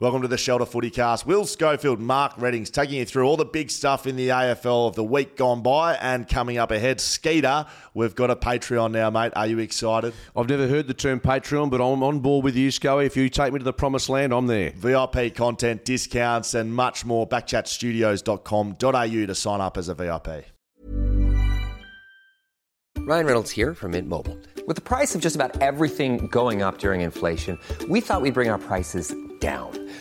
Welcome to the Shelter Footy Cast. Will Schofield, Mark Readings taking you through all the big stuff in the AFL of the week gone by and coming up ahead. Skeeter, we've got a Patreon now, mate. Are you excited? I've never heard the term Patreon, but I'm on board with you, Scully. If you take me to the promised land, I'm there. VIP content, discounts, and much more. Backchatstudios.com.au to sign up as a VIP. Ryan Reynolds here from Mint Mobile. With the price of just about everything going up during inflation, we thought we'd bring our prices down.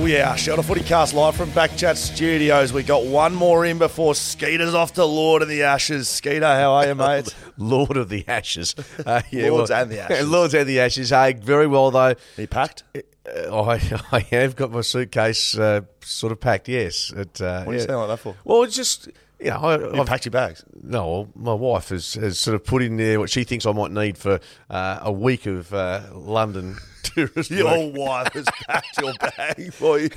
Oh, yeah. Shelter Footy Cast live from Backchat Studios. We got one more in before Skeeter's off to Lord of the Ashes. Skeeter, how are you, mate? Lord of the Ashes. Uh, Lords and the Ashes. Lords and the Ashes. Hey, very well, though. He packed? Uh, I, I have got my suitcase uh, sort of packed, yes. It, uh, What are you yeah. saying like that for? Well, it's just, you know, I, You I've, packed your bags. no, my wife has, has sort of put in there what she thinks I might need for uh, a week of uh, London tourist Your wife has packed your bag for you.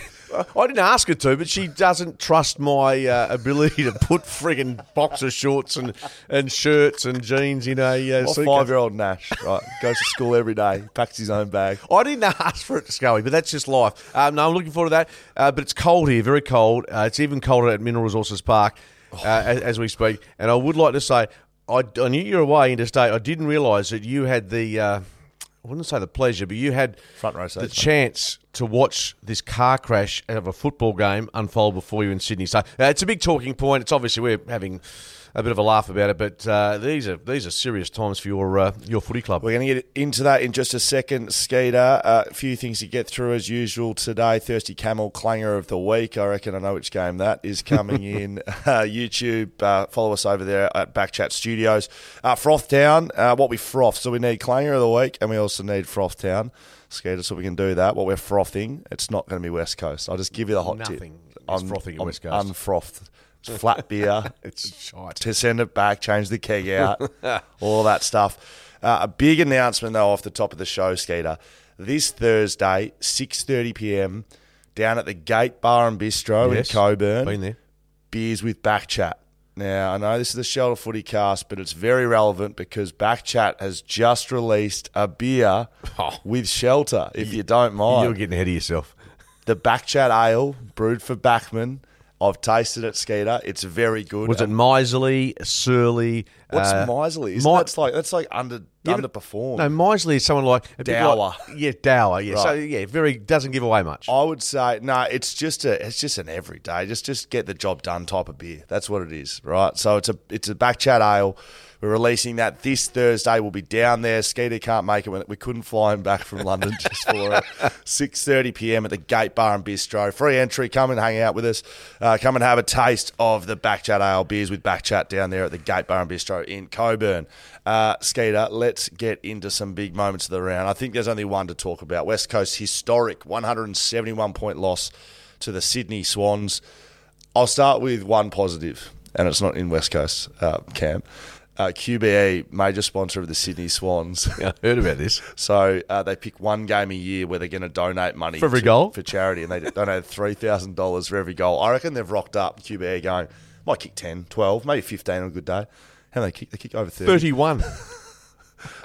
I didn't ask her to, but she doesn't trust my uh, ability to put frigging boxer shorts and, and shirts and jeans in a uh, five year old Nash, right, goes to school every day, packs his own bag. I didn't ask for it, Scully, but that's just life. Um, no, I'm looking forward to that. Uh, but it's cold here, very cold. Uh, it's even colder at Mineral Resources Park uh, as, as we speak. And I would like to say, I, I knew you were away interstate. I didn't realise that you had the, uh, I wouldn't say the pleasure, but you had Front row the chance to watch this car crash of a football game unfold before you in Sydney. So uh, it's a big talking point. It's obviously we're having a bit of a laugh about it, but uh, these are these are serious times for your uh, your footy club. We're going to get into that in just a second, Skeeter. Uh, a few things to get through as usual today. Thirsty Camel Clanger of the Week. I reckon I know which game that is coming in. Uh, YouTube, uh, follow us over there at Backchat Studios. Uh, Froth Town, uh, what we froth. So we need Clanger of the Week and we also need Froth Town. Skeeter, so we can do that. What we're frothing, it's not going to be West Coast. I'll just give you the hot tip. Nothing is frothing at I'm West Coast. Unfrothed. It's flat beer. It's shite. to send it back, change the keg out, all that stuff. Uh, a big announcement though off the top of the show, Skeeter. This Thursday, six thirty PM, down at the Gate Bar and Bistro Yes, in Cockburn. Been there. Beers with Backchat. Now I know this is the Shelter Footy Cast, but it's very relevant because Backchat has just released a beer Oh. with Shelter. If you don't mind, You're getting ahead of yourself. the Backchat Ale brewed for Backman. I've tasted it, Skeeter. It's very good. Was it miserly, surly? What's uh, miserly? Isn't mi- that's like that's like under Yeah, underperformed. No, miserly is someone like Dour. like- yeah, dour. Yeah, so yeah, very doesn't give away much. I would say no. It's just a it's just an everyday just just get the job done type of beer. That's what it is, right? So it's a it's a back chat ale. We're releasing that this Thursday. We'll be down there. Skeeter can't make it. We couldn't fly him back from London just for it. Six thirty p.m. at the Gate Bar and Bistro. Free entry. Come and hang out with us. Uh, come and have a taste of the Backchat Ale beers with Backchat down there at the Gate Bar and Bistro in Cockburn. Uh, Skeeter, let's get into some big moments of the round. I think there's only one to talk about. West Coast historic 171 point loss to the Sydney Swans. I'll start with one positive, and it's not in West Coast uh, camp. Uh, QBE, major sponsor of the Sydney Swans. I heard about this. So uh, they pick one game a year where they're going to donate money For every to- goal? for charity, and they donate three thousand dollars for every goal. I reckon they've rocked up QBE going might kick 10, 12, maybe fifteen on a good day. How many they kick? They kick over thirty. Thirty-one.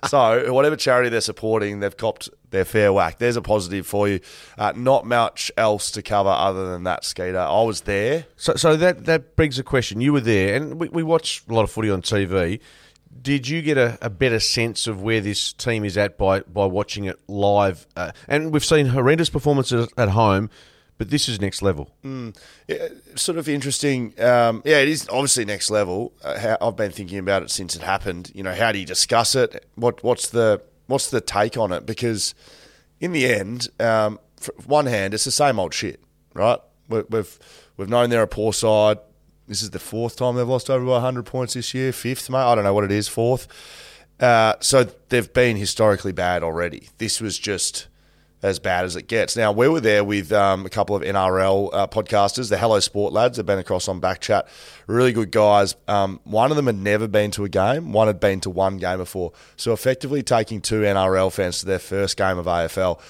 So whatever charity they're supporting, they've copped their fair whack. There's a positive for you. Uh, not much else to cover other than that, Skeeter. I was there. So, so that that brings a question. You were there, and we, we watch a lot of footy on TV. Did you get a, a better sense of where this team is at by by watching it live? Uh, and we've seen horrendous performances at home, but this is next level. Yeah, sort of interesting. Um, yeah, it is obviously next level. Uh, how, I've been thinking about it since it happened. You know, how do you discuss it? What what's the what's the take on it? Because in the end, um, one hand, it's the same old shit, right? We, we've we've known they're a poor side. This is the fourth time they've lost over 100 points this year. Fifth, mate. I don't know what it is. Fourth. Uh, so they've been historically bad already. This was just as bad as it gets. Now we were there with um, a couple of NRL uh, podcasters, the Hello Sport lads. They've been across on Backchat, really good guys. Um, one of them had never been to a game. One had been to one game before. So effectively taking two NRL fans to their first game of AFL.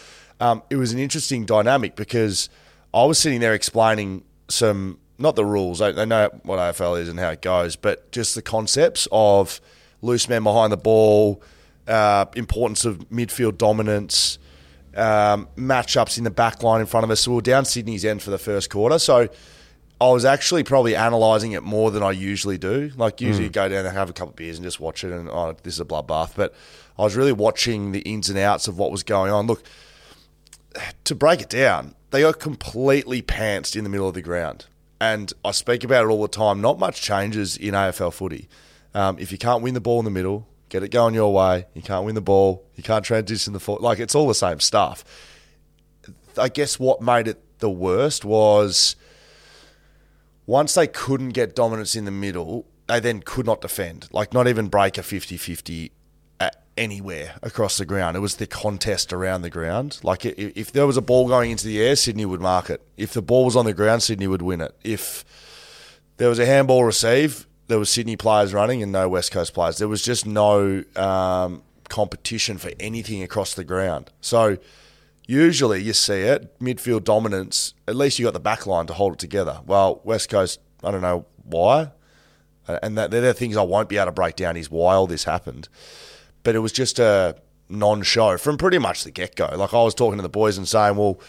Um, it was an interesting dynamic because I was sitting there explaining some not the rules. I know what AFL is and how it goes, but just the concepts of loose men behind the ball, uh, importance of midfield dominance um, matchups in the back line in front of us. So we are down Sydney's end for the first quarter. So I was actually probably analysing it more than I usually do. Like usually mm. go down and have a couple of beers and just watch it and oh, this is a bloodbath. But I was really watching the ins and outs of what was going on. Look, to break it down, they are completely pantsed in the middle of the ground. And I speak about it all the time. Not much changes in AFL footy. Um, if you can't win the ball in the middle, get it going your way. You can't win the ball. You can't transition the foot. Like it's all the same stuff. I guess what made it the worst was once they couldn't get dominance in the middle, they then could not defend. Like not even break a 50-50 anywhere across the ground. It was the contest around the ground. Like if there was a ball going into the air, Sydney would mark it. If the ball was on the ground, Sydney would win it. If there was a handball receive, there was Sydney players running and no West Coast players. There was just no um, competition for anything across the ground. So usually you see it midfield dominance. At least you got the back line to hold it together. Well, West Coast, I don't know why, and that, they're the things I won't be able to break down is why all this happened. But it was just a non-show from pretty much the get-go. Like I was talking to the boys and saying, well.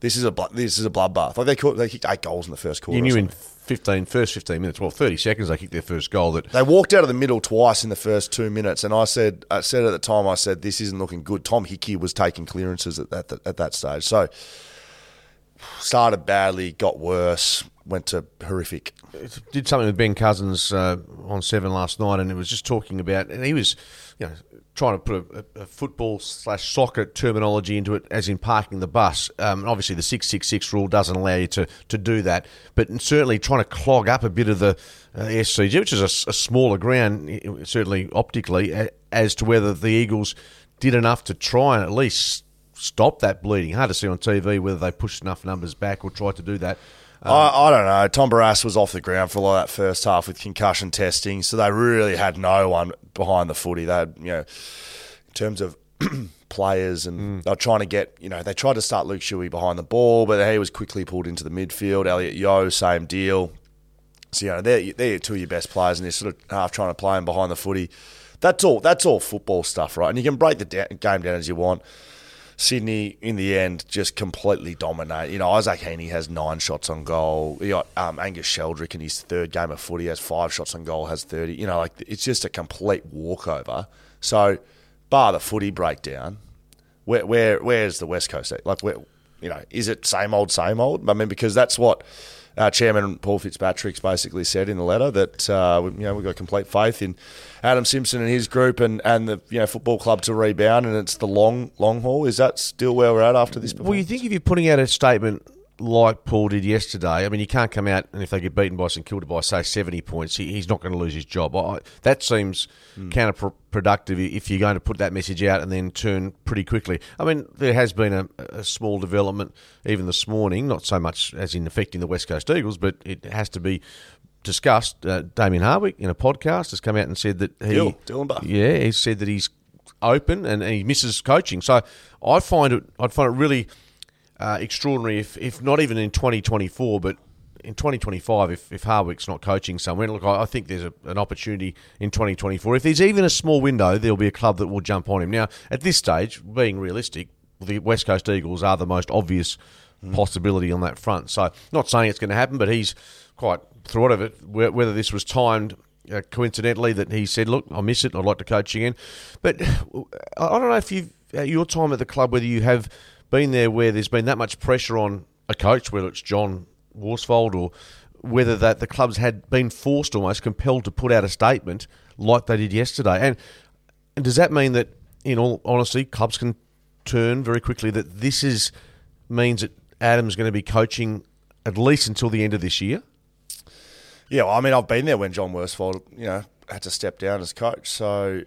This is a this is a bloodbath. Like they they kicked eight goals in the first quarter. You knew in 15, first 15 minutes, well, 30 seconds, they kicked their first goal. That They walked out of the middle twice in the first two minutes, and I said, I said at the time, I said, this isn't looking good. Tom Hickey was taking clearances at that, at that stage. So, started badly, got worse, went to horrific. Did something with Ben Cousins uh, on Seven last night, and it was just talking about, and he was, you know, trying to put a, a football slash soccer terminology into it, as in parking the bus. Um, obviously, the six six six rule doesn't allow you to, to do that, but certainly trying to clog up a bit of the uh, SCG, which is a, a, smaller ground, certainly optically, as to whether the Eagles did enough to try and at least stop that bleeding. Hard to see on TV whether they pushed enough numbers back or tried to do that. Um, I, I, don't know. Tom Barrass was off the ground for a lot of that first half with concussion testing, so they really had no one behind the footy. They had, you know, in terms of players, and mm. they were trying to get, you know, they tried to start Luke Shuey behind the ball, but he was quickly pulled into the midfield. Elliot Yeo, same deal. So, you know, they're, they're two of your best players, and they're sort of half trying to play them behind the footy. That's all. That's all football stuff, right? And you can break the da- game down as you want. Sydney, in the end, just completely dominate. You know, Isaac Heaney has nine shots on goal. You got um, Angus Sheldrick in his third game of footy has five shots on goal, has 30. You know, like it's just a complete walkover. So, bar the footy breakdown, where, where where's the West Coast? Like, where, you know, is it same old, same old? I mean, because that's what uh, Chairman Paul Fitzpatrick's basically said in the letter that uh, you know we've got complete faith in Adam Simpson and his group and, and the you know football club to rebound, and it's the long long haul. Is that still where we're at after this? Well, you think if you're putting out a statement like Paul did yesterday. I mean, you can't come out and if they get beaten by St Kilda by say seventy points, he, he's not going to lose his job. I, that seems mm. counterproductive if you're going to put that message out and then turn pretty quickly. I mean, there has been a, a small development even this morning, not so much as in affecting the West Coast Eagles, but it has to be discussed. Uh, Damien Hardwick in a podcast has come out and said that he, Dylan yeah, he said that he's open and, and he misses coaching. So I find it, I'd find it really uh, extraordinary if, if not even in 2024, but in 2025, if, if Hardwick's not coaching somewhere, look, I, I think there's a, an opportunity in 2024. If there's even a small window, there'll be a club that will jump on him. Now, at this stage, being realistic, the West Coast Eagles are the most obvious mm. possibility on that front. So, not saying it's going to happen, but he's quite thought of it. Whether this was timed uh, coincidentally that he said, "Look, I miss it. I'd like to coach again," but I don't know if you've your time at the club, whether you have been there where there's been that much pressure on a coach, whether it's John Worsfold or whether that the clubs had been forced almost compelled to put out a statement like they did yesterday. And, and does that mean that, in all honesty, clubs can turn very quickly that this is means that Adam's going to be coaching at least until the end of this year? Yeah, well, I mean, I've been there when John Worsfold, you know, had to step down as coach. So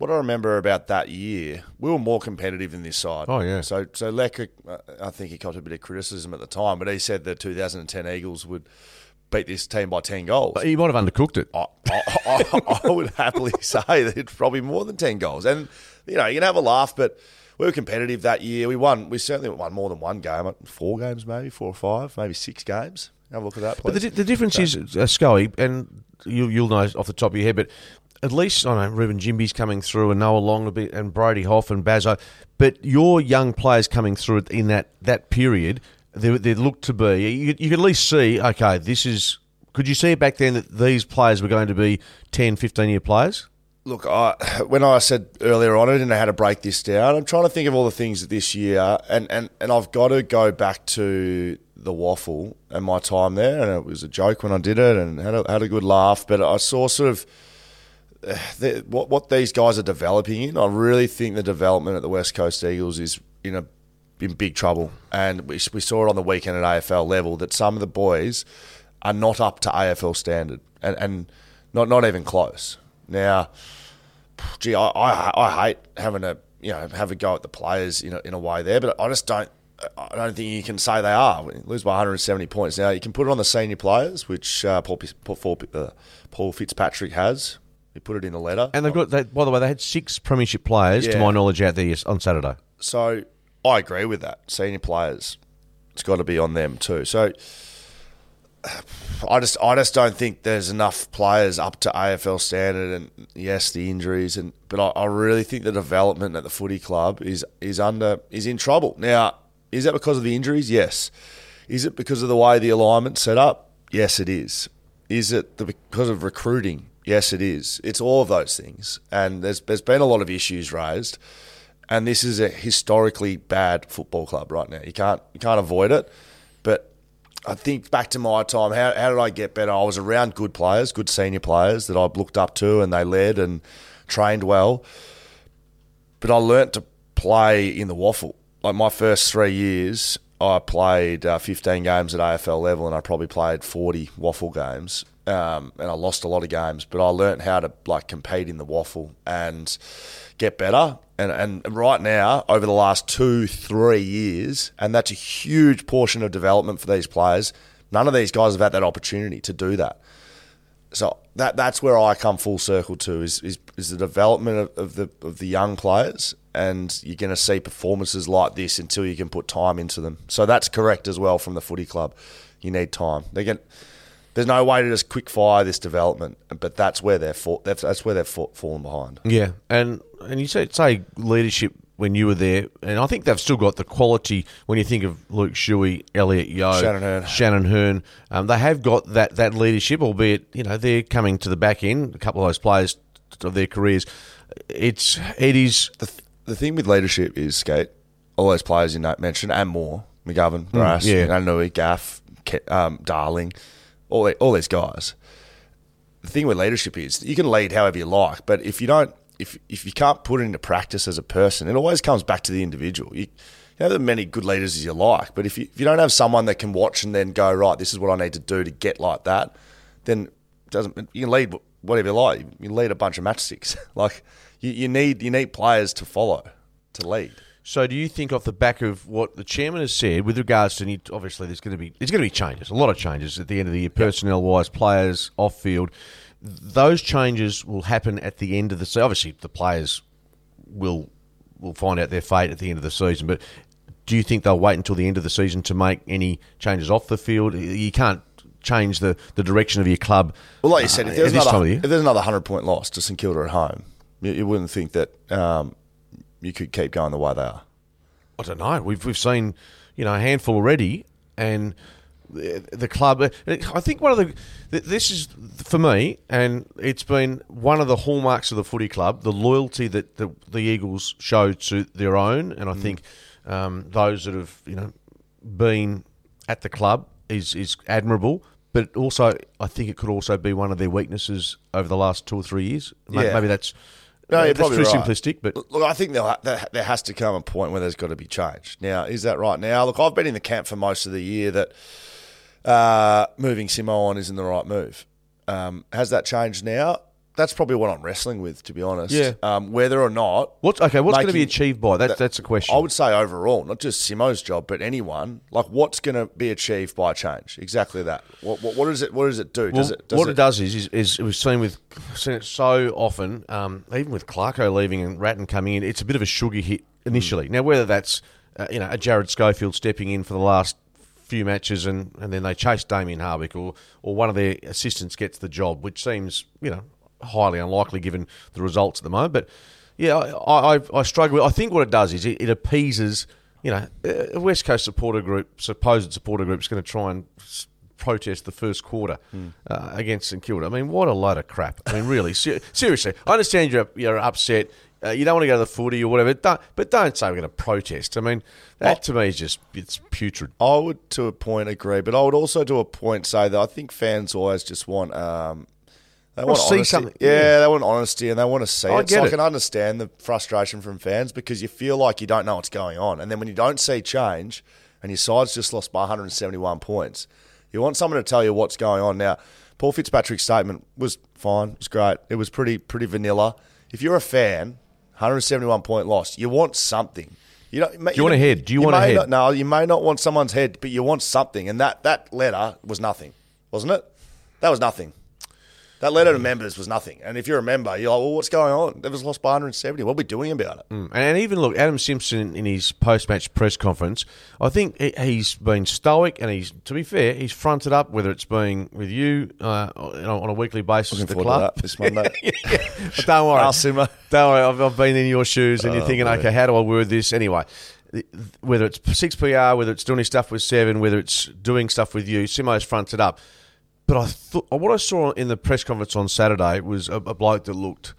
what I remember about that year, we were more competitive than this side. Oh, yeah. So so Lecker, uh, I think he got a bit of criticism at the time, but he said the 2010 Eagles would beat this team by 10 goals. But he might have undercooked it. I, I, I, I would happily say that it's probably more than 10 goals. And, you know, you can have a laugh, but we were competitive that year. We won, we certainly won more than one game, four games maybe, four or five, maybe six games. Have a look at that, please. But the, the difference is, uh, Scully, and you, you'll know off the top of your head, but at least I know Reuben Ginbey's coming through and Noah Long a bit and Brady Hough and Bazzo, but your young players coming through in that, that period, there looked to be you, you could at least see okay this is could you see it back then that these players were going to be 10 15 year players Look, I, when I said earlier on, I didn't know how to break this down. I'm trying to think of all the things this year, and, and, and I've got to go back to the WAFL and my time there. And it was a joke when I did it, and had a, had a good laugh. But I saw sort of the, what what these guys are developing in. I really think the development at the West Coast Eagles is in a in big trouble, and we, we saw it on the weekend at AFL level that some of the boys are not up to AFL standard, and, and not not even close. Now, gee, I, I, I hate having a you know have a go at the players in a, in a way there, but I just don't. I don't think you can say they are. We lose by 170 points. Now you can put it on the senior players, which uh, Paul, Paul, uh, Paul Fitzpatrick has. He put it in the letter, and they've got. They, by the way, they had six premiership players, to Yeah. my knowledge, out there on Saturday. So I agree with that. Senior players, it's got to be on them too. So I just I just don't think there's enough players up to AFL standard. And yes, the injuries, and but I, I really think the development at the footy club is is under is in trouble. Now, is that because of the injuries? Yes. Is it because of the way the alignment's set up? Yes, it is. Is it the, because of recruiting? Yes, it is. It's all of those things, and there's there's been a lot of issues raised and this is a historically bad football club right now. You can't you can't avoid it. But I think back to my time, how, how did I get better? I was around good players, good senior players that I looked up to, and they led and trained well. But I learnt to play in the WAFL. Like my first three years, I played uh, 15 games at AFL level, and I probably played 40 WAFL games. Um, and I lost a lot of games, but I learned how to like compete in the WAFL and get better. And, and right now, over the last two, three years, and that's a huge portion of development for these players. None of these guys have had that opportunity to do that. So that that's where I come full circle to is is, is the development of, of the of the young players, and you're going to see performances like this until you can put time into them. So that's correct as well from the footy club. You need time. They get there's no way to just quick fire this development, but that's where they're that's, that's where they've fa- fallen behind. Yeah, and and you say say leadership when you were there, and I think they've still got the quality when you think of Luke Shuey, Elliot Yeo, Shannon Hearn. Shannon Hearn. Um, they have got that that leadership, albeit you know they're coming to the back end. A couple of those players of their careers, it's it is The, th- the thing with leadership is skate. All those players you know- mentioned and more McGovern, Barrass, yeah. Nanui, Gaff, Ke- um, Darling, all all these guys. The thing with leadership is you can lead however you like, but if you don't, if if you can't put it into practice as a person, it always comes back to the individual. You, you have as many good leaders as you like, but if you, if you don't have someone that can watch and then go right, this is what I need to do to get like that, then doesn't you can lead whatever you like. You lead a bunch of matchsticks. like you, you need you need players to follow to lead. So, do you think, off the back of what the chairman has said, with regards to any- obviously there's going to be there's going to be changes, a lot of changes at the end of the year, personnel wise, players off field. Those changes will happen at the end of the season. Obviously, the players will will find out their fate at the end of the season. But do you think they'll wait until the end of the season to make any changes off the field? You can't change the, the direction of your club. Well, like you said, uh, if there's at this time another the if there's another hundred point loss to St Kilda at home, you, you wouldn't think that um, you could keep going the way they are. I don't know. We've we've seen you know a handful already, and the, the club. I think one of the this is for me, and it's been one of the hallmarks of the footy club, the loyalty that the, the Eagles show to their own, and I think um, those that have you know been at the club is is admirable. But also, I think it could also be one of their weaknesses over the last two or three years. May- Yeah. Maybe that's No, you're that's probably too right. simplistic, but Look, I think there, there has to come a point where there's got to be change. Now, is that right? Now, look, I've been in the camp for most of the year that uh, moving Simo on isn't the right move. Um, has that changed now? That's probably what I'm wrestling with, to be honest. Yeah. Um, whether or not. What's okay? What's going to be making- achieved by that? that- that's a question. I would say overall, not just Simo's job, but anyone. Like, what's going to be achieved by change? Exactly that. What, what, what does it? What does it do? Does Well, it? Does what it, does is, is, is we've seen with seen it so often, um, even with Clarko leaving and Ratten coming in, it's a bit of a sugar hit initially. Hmm. Now, whether that's uh, you know a Jarrad Schofield stepping in for the last few matches and, and then they chase Damien Hardwick or or one of their assistants gets the job, which seems you know highly unlikely given the results at the moment. But yeah, I I, I struggle. I think what it does is it, it appeases. You know, a West Coast supporter group, supposed supporter group, is going to try and protest the first quarter uh, against St Kilda. I mean, what a load of crap. I mean, really, ser- seriously. I understand you're you're upset. Uh, you don't want to go to the footy or whatever, don't, but don't say we're going to protest. I mean, that to me is just it's putrid. I would, to a point, agree, but I would also, to a point, say that I think fans always just want. Um, they Wanna see honesty. something, Yeah, yeah. they want honesty and they want to see I it. get so I can understand the frustration from fans because you feel like you don't know what's going on, and then when you don't see change, and your side's just lost by 171 points, you want someone to tell you what's going on. Now, Paul Fitzpatrick's statement was fine. It was great. It was pretty pretty vanilla. If you're a fan, 171 point loss, you want something. You don't, Do you want a head? Do you want a may head? Not, no, you may not want someone's head, but you want something. And that, that letter was nothing, wasn't it? That was nothing. That letter to members was nothing. And if you're a member, you're like, well, what's going on? Was lost by 170. What are we doing about it? Mm. And even look, Adam Simpson in his post-match press conference, I think he- he's been stoic, and he's, to be fair, he's fronted up. Whether it's being with you uh, on a weekly basis Looking at the club this Monday. But don't worry. I'll simmer. Don't worry. I've, I've been in your shoes, and you're Oh, thinking, man. okay, how do I word this? Anyway, whether it's six PR, whether it's doing his stuff with seven, whether it's doing stuff with you, Simo's fronted up. But I thought what I saw in the press conference on Saturday was a, a bloke that looked.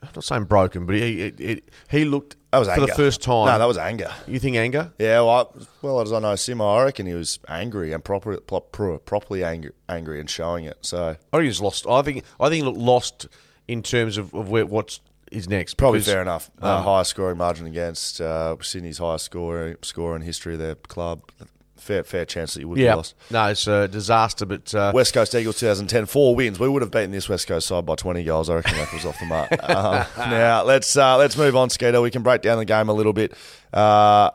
I'm not saying broken, but he it, it, he looked That was for anger. the first time. No, that was anger. You think anger? Yeah, well, I, well as I know Simo, I reckon he was angry and proper, pro- pro- properly angry, angry and showing it. So I think he's lost. I think I think he looked lost in terms of, of where what's is next. probably fair enough. Uh, um, highest scoring margin against uh, Sydney's highest scorer scorer in history of their club. Fair, fair chance that you would Yeah, be lost. no, it's a disaster. But uh, West Coast Eagles 2010, four wins. We would have beaten this West Coast side by 20 goals. I reckon that was off the mark. Um, now let's uh, let's move on, Skeeter. We can break down the game a little bit. Uh,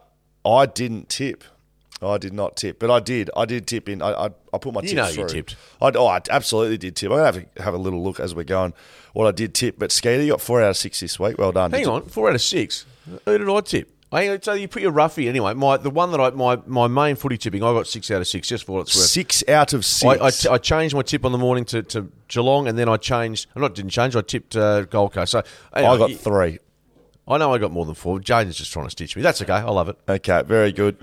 I didn't tip. I did not tip, but I did. I did tip in. I I, I put my You tip know you tipped. I, oh, I absolutely did tip. I'm gonna have to have a little look as we're going. What I did tip, but Skeeter, you got four out of six this week. Well done. hang Did you- on, four out of six. Who did I tip? I, so you put your roughie anyway. My the one that I my, my main footy tipping, I got six out of six. Just for what it's worth. Six out of six. I changed my tip on the morning to, to Geelong, and then I changed. I not didn't change. I tipped uh, Gold Coast. So anyway, I got three. I know I got more than four. Jaden's just trying to stitch me. That's okay. I love it. Okay, very good.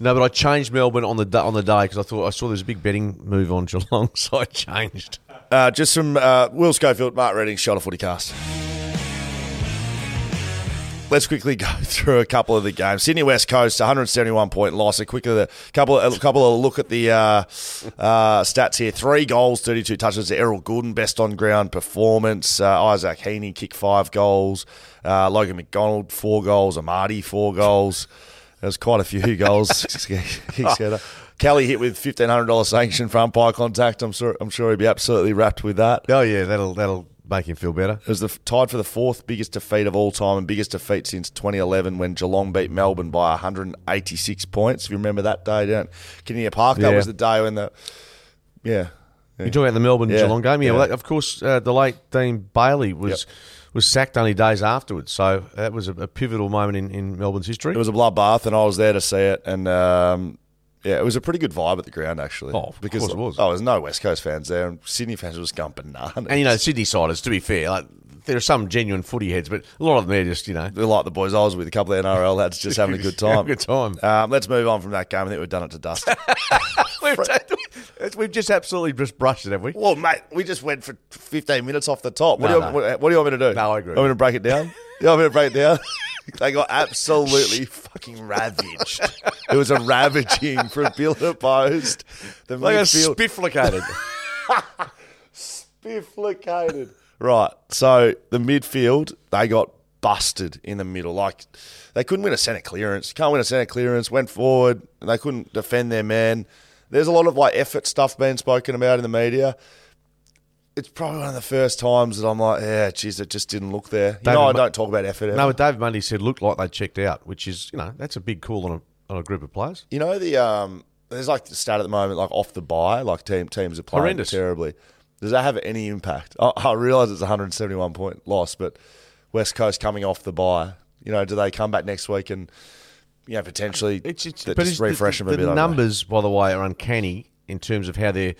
No, but I changed Melbourne on the on the day because I thought I saw there was a big betting move on Geelong, so I changed. Uh, just from uh, Will Schofield, Mark Redding, shot a footy cast. Let's quickly go through a couple of the games. Sydney West Coast, 171 point loss. A quickly, a couple, a couple of look at the uh, uh, stats here. Three goals, 32 touches. Errol Gulden, best on ground performance. Uh, Isaac Heaney kicked five goals. Uh, Logan McDonald, four goals. Amartey, four goals. There's quite a few goals. Kelly hit with fifteen hundred dollars sanction for umpire contact. I'm sure. I'm sure he'd be absolutely wrapped with that. Oh yeah, that'll that'll make him feel better. It was the, tied for the fourth biggest defeat of all time and biggest defeat since 2011 when Geelong beat Melbourne by 186 points. If you remember that day down Kardinia Park, that Yeah. was the day when the yeah. You're talking about the Melbourne Yeah, Geelong game, yeah. Well, that, of course, uh, the late Dean Bailey was was sacked only days afterwards, so that was a, a pivotal moment in, in Melbourne's history. It was a bloodbath, and I was there to see it. And um, yeah, it was a pretty good vibe at the ground actually. Oh, of because course it was. Oh, there's no West Coast fans there, and Sydney fans were just going bananas. and you know, Sydney siders, to be fair, like there are some genuine footy heads, but a lot of them are just you know They're like the boys I was with, a couple of NRL lads just having a good time. Good time. Um, let's move on from that game. I think we've done it to dust. we've, we've just absolutely just brushed it, have we? Well, mate, we just went for 15 minutes off the top. What, No, do, you, no. what, what do you want me to do? No, I agree. I'm going to break it down? You want me to break it down? they got absolutely fucking ravaged. It was a ravaging from Bilder Post. The Like midfield spifflicated. bifurcated. Right. So the midfield, they got busted in the middle. Like they couldn't win a centre clearance. Can't win a centre clearance. Went forward. And they couldn't defend their man. There's a lot of like effort stuff being spoken about in the media. It's probably one of the first times that I'm like, yeah, geez, it just didn't look there. You David know, I don't talk about effort. No, ever. but David Mundy said looked like they checked out, which is you know that's a big call on a on a group of players. You know the um, there's like the stat at the moment, like off the bye, like team teams are playing Horrendous. terribly. Does that have any impact? I, I realise it's a 171 point loss, but West Coast coming off the bye, you know, do they come back next week and you know potentially It's, it's but just it's, refresh the, them a the, bit? I numbers, by the way, are uncanny in terms of how they're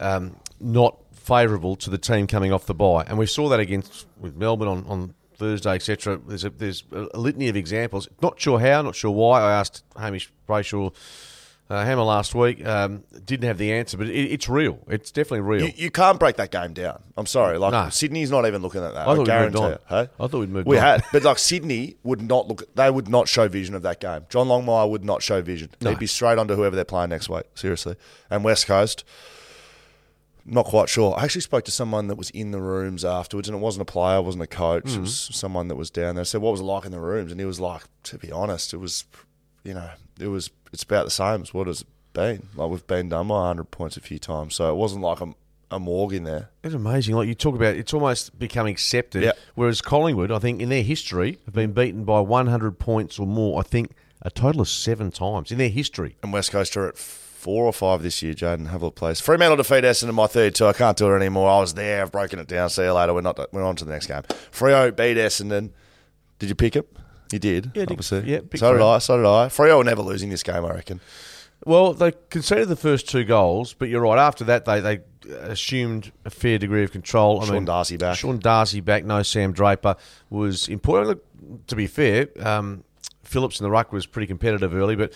um, not favourable to the team coming off the bye, and we saw that against with Melbourne on, on Thursday, etc. There's a, there's a litany of examples. Not sure how, not sure why. I asked Hamish Brayshaw. Uh, Hammer last week um, didn't have the answer, but it, it's real. It's definitely real. You, you can't break that game down. I'm sorry. Like No. Sydney's not even looking at that. I I, thought guarantee moved on. Hey? I thought we'd moved We on. had, but like Sydney would not look. They would not show vision of that game. John Longmire would not show vision. They'd be straight onto whoever they're playing next week. Seriously. And West Coast, not quite sure. I actually spoke to someone that was in the rooms afterwards, and it wasn't a player, it wasn't a coach. It was Mm-hmm. someone that was down there. I said, "What was it like in the rooms?" And he was like, "To be honest, it was, you know, it was. It's about the same as what it's been. Like we've been done by 100 points a few times, so it wasn't like a, a morgue in there." It's amazing. Like you talk about, it's almost become accepted. Yeah. Whereas Collingwood, I think, in their history, have been beaten by 100 points or more. I think a total of seven times in their history. and West Coast are at four or five this year, Jaden. Have a look, please. Fremantle defeat Essendon in my third two. I can't do it anymore. I was there. I've broken it down. See you later. We're not. We're on to the next game. Freo beat Essendon. Did you pick it? You did. Yeah, I did. obviously. Yeah, so did. I. So did I. Freo were never losing this game. I reckon. Well, they conceded the first two goals, but you're right. After that, they they assumed a fair degree of control. I Sean mean, Darcy back. Sean Darcy back. No Sam Draper was important. Look, To be fair, um, Phillips in the ruck was pretty competitive early, but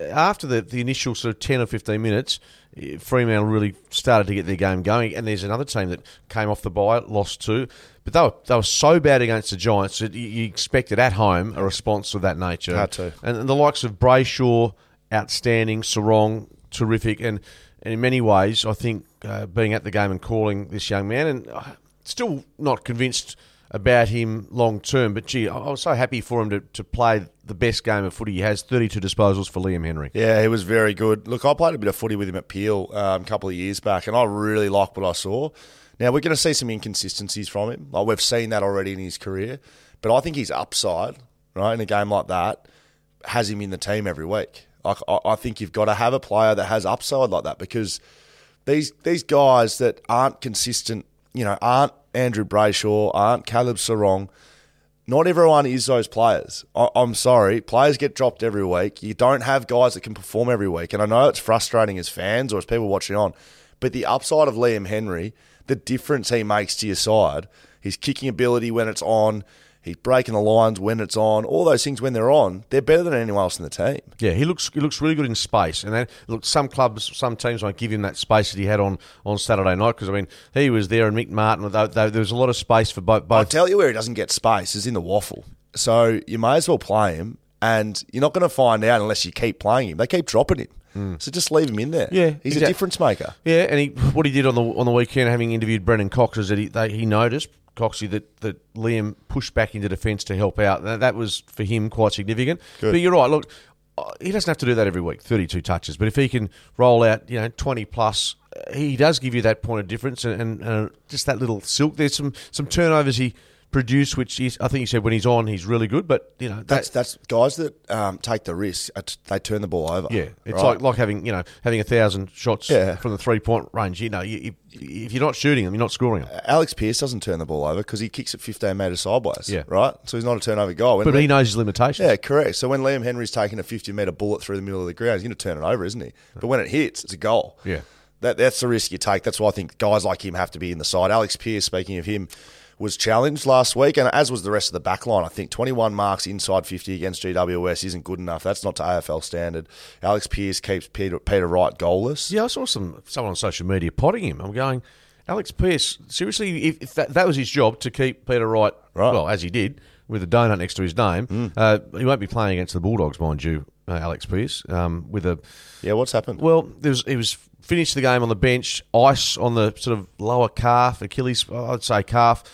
after the, the initial sort of ten or fifteen minutes, eh, Fremantle really started to get their game going. And there's another team that came off the bye, lost two, but they were they were so bad against the Giants that you, expected at home a response of that nature. Had to. And the likes of Brayshaw, outstanding, Serong, terrific, and, and in many ways, I think uh, being at the game and calling this young man, and uh, still not convinced about him long term, but gee, I was so happy for him to, to play the best game of footy he has 32 disposals for Liam Henry. Yeah, he was very good. Look, I played a bit of footy with him at Peel um, a couple of years back, and I really liked what I saw. Now we're going to see some inconsistencies from him. Like we've seen that already in his career, but I think his upside, right, in a game like that, has him in the team every week. Like I, I think you've got to have a player that has upside like that because these these guys that aren't consistent, you know, aren't Andrew Brayshaw, aren't Caleb Serong. Not everyone is those players. I, I'm sorry, players get dropped every week. You don't have guys that can perform every week, and I know it's frustrating as fans or as people watching on. But the upside of Liam Henry, the difference he makes to your side, his kicking ability when it's on, he's breaking the lines when it's on, all those things when they're on, they're better than anyone else in the team. Yeah, he looks he looks really good in space, and then look, some clubs, some teams won't give him that space that he had on, on Saturday night because I mean he was there and Mick Martin. There was a lot of space for both. I'll tell you where he doesn't get space is in the WAFL. So you may as well play him, and you're not going to find out unless you keep playing him. They keep dropping him, so just leave him in there. Hmm. Yeah, he's exact- a difference maker. Yeah, and he, what he did on the on the weekend, having interviewed Brendan Cox, is that he they, he noticed Coxie that, that Liam pushed back into defence to help out. That, that was for him quite significant. Good. But you're right. Look, uh, he doesn't have to do that every week, 32 touches. But if he can roll out, you know, 20 plus, uh, he does give you that point of difference and, and, and just that little silk. There's some some turnovers he produced, which is, I think he said when he's on, he's really good. But you know, that, That's that's guys that um, take the risk. uh, They turn the ball over. Yeah, it's right? like like having you know having a thousand shots Yeah. from the three point range. You know, you, you, if you're not shooting them, you're not scoring them. Alex Pearce doesn't turn the ball over because he kicks it 15 metres sideways. Yeah. right. So he's not a turnover guy. When But he knows his limitations. Yeah, correct. So when Liam Henry's taking a 50 metre bullet through the middle of the ground, he's going to turn it over, isn't he? But when it hits, it's a goal. Yeah. That, that's the risk you take. That's why I think guys like him have to be in the side. Alex Pearce, speaking of him, was challenged last week, and as was the rest of the back line. I think 21 marks inside 50 against GWS isn't good enough. That's not to AFL standard. Alex Pearce keeps Peter, Peter Wright goalless. Yeah, I saw some someone on social media potting him. I'm going, Alex Pearce. Seriously, if, if that, that was his job to keep Peter Wright, Right. well as he did with a donut next to his name, uh, he won't be playing against the Bulldogs, mind you, uh, Alex Pearce. Um, with a Yeah, what's happened? well, there was he was finished the game on the bench, ice on the sort of lower calf, Achilles, I'd say calf.